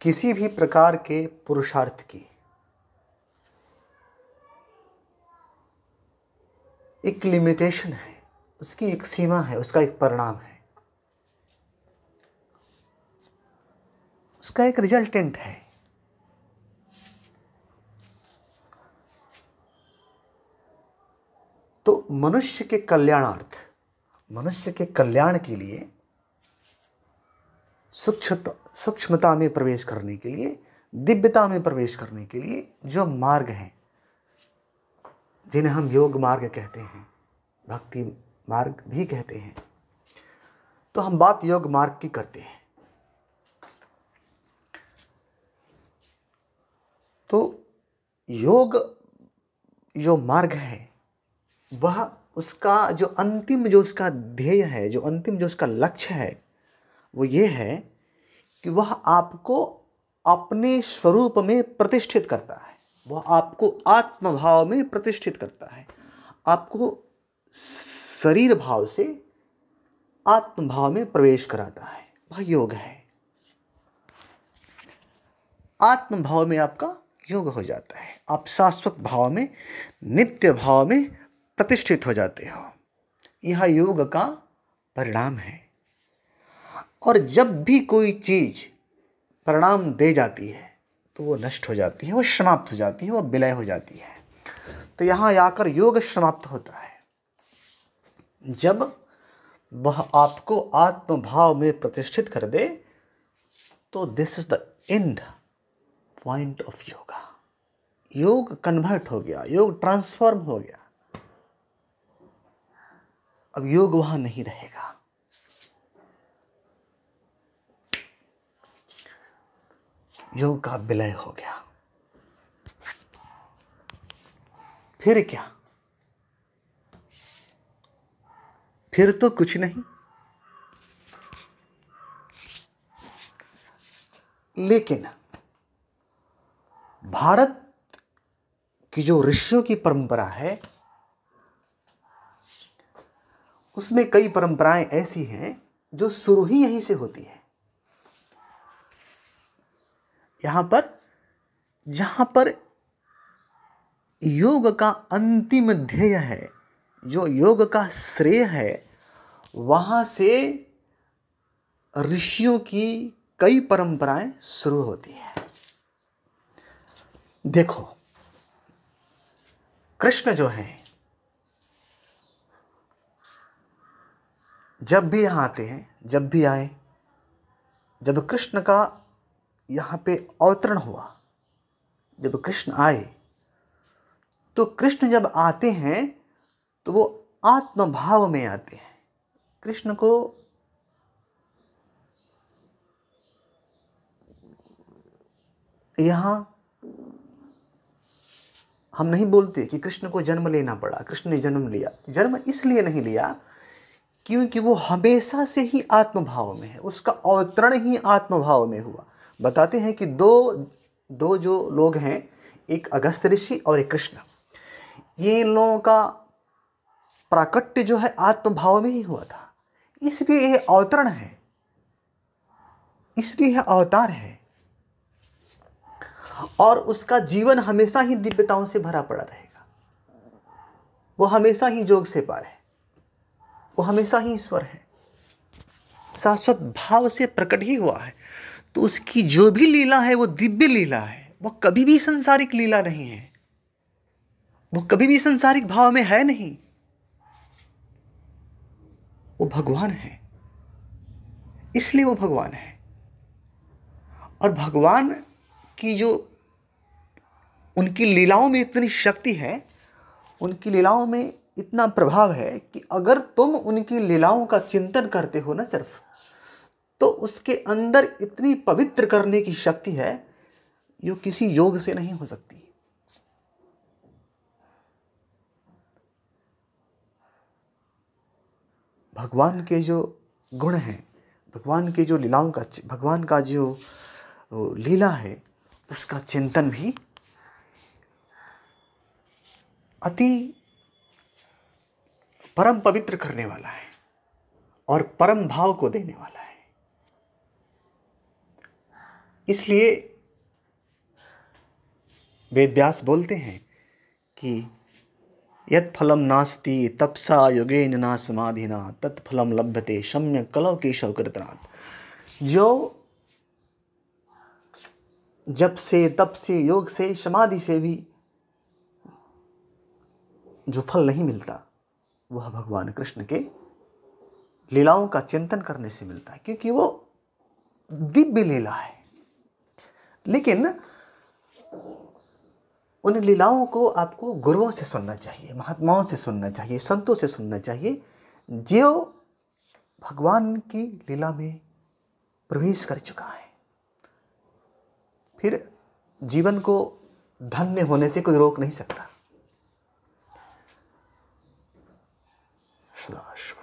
किसी भी प्रकार के पुरुषार्थ की। एक लिमिटेशन है, उसकी एक सीमा है, उसका एक परिणाम है। उसका एक रिजल्टेंट है। तो मनुष्य के कल्याणार्थ, मनुष्य के कल्याण के लिए सूक्ष्म सूक्ष्मता में प्रवेश करने के लिए, दिव्यता में प्रवेश करने के लिए जो मार्ग हैं, जिन्हें हम योग मार्ग कहते हैं, भक्ति मार्ग भी कहते हैं तो हम बात योग मार्ग की करते हैं। तो योग जो मार्ग है, वह उसका जो अंतिम जो उसका ध्येय है, जो अंतिम जो उसका लक्ष्य है वो ये है कि वह आपको अपने स्वरूप में प्रतिष्ठित करता है। वह आपको आत्मभाव में प्रतिष्ठित करता है। आपको शरीर भाव से आत्मभाव में प्रवेश कराता है। वह योग है। आत्मभाव में आपका योग हो जाता है। आप शाश्वत भाव में, नित्य भाव में प्रतिष्ठित हो जाते हो। यह योग का परिणाम है। और जब भी कोई चीज़ परिणाम दे जाती है तो वो नष्ट हो जाती है, वो समाप्त हो जाती है, वो विलय हो जाती है। तो यहाँ आकर योग समाप्त होता है। जब वह आपको आत्मभाव में प्रतिष्ठित कर दे तो this is the end point of yoga योग कन्वर्ट हो गया, योग ट्रांसफॉर्म हो गया। अब योग वहाँ नहीं रहेगा। योग का विलय हो गया। फिर क्या? फिर तो कुछ नहीं। लेकिन भारत की जो ऋषियों की परंपरा है, उसमें कई परंपराएँ ऐसी हैं जो शुरू ही यहीं से होती है। यहाँ पर, जहाँ पर योग का अंतिम ध्येय है, जो योग का श्रेय है, वहाँ से ऋषियों की कई परंपराएँ शुरू होती हैं। देखो, कृष्ण जो हैं, जब भी यहाँ आते हैं, जब भी आए, जब कृष्ण का यहाँ पे अवतरण हुआ। जब कृष्ण आए तो कृष्ण जब आते हैं तो वो आत्मभाव में आते हैं। कृष्ण को यहाँ हम नहीं बोलते कि कृष्ण को जन्म लेना पड़ा। कृष्ण ने जन्म लिया। जन्म इसलिए नहीं लिया क्योंकि वो हमेशा से ही आत्मभाव में है। उसका अवतरण ही आत्मभाव में हुआ। बताते हैं कि दो दो जो लोग हैं, एक अगस्त ऋषि और एक कृष्ण। ये इन लोगों का प्राकट्य जो है, आत्मभाव में ही हुआ था। इसलिए यह अवतरण है। इसलिए यह अवतार है। और उसका जीवन हमेशा ही दिव्यताओं से भरा पड़ा रहेगा। वो हमेशा ही जोग से पार है। वो हमेशा ही ईश्वर है। शाश्वत भाव से प्रकट ही हुआ है। तो उसकी जो भी लीला है, वो दिव्य लीला है। वो कभी भी संसारिक लीला नहीं है। वो कभी भी संसारिक भाव में है नहीं। वो भगवान है। इसलिए वो भगवान है। और भगवान की जो उनकी लीलाओं में इतनी शक्ति है, उनकी लीलाओं में इतना प्रभाव है कि अगर तुम उनकी लीलाओं का चिंतन करते हो ना सिर्फ़ तो उसके अंदर इतनी पवित्र करने की शक्ति है जो किसी योग से नहीं हो सकती। भगवान के जो गुण हैं, भगवान के जो लीलाओं का, भगवान का जो लीला है, उसका चिंतन भी अति परम पवित्र करने वाला है और परम भाव को देने वाला है। इसलिए वेद व्यास बोलते हैं कि यद फलम नास्ति, तपसा योगेन ना समाधिना तत्फलम लभ्यते, शम्य कलव के शौकृतनाथ जो जब से, तप से, योग से, समाधि से भी जो फल नहीं मिलता, वह भगवान कृष्ण के लीलाओं का चिंतन करने से मिलता है, क्योंकि वो दिव्य लीला है। लेकिन उन लीलाओं को आपको गुरुओं से सुनना चाहिए, महात्माओं से सुनना चाहिए, संतों से सुनना चाहिए, जो भगवान की लीला में प्रवेश कर चुका है। फिर जीवन को धन्य होने से कोई रोक नहीं सकता। सदाशिव।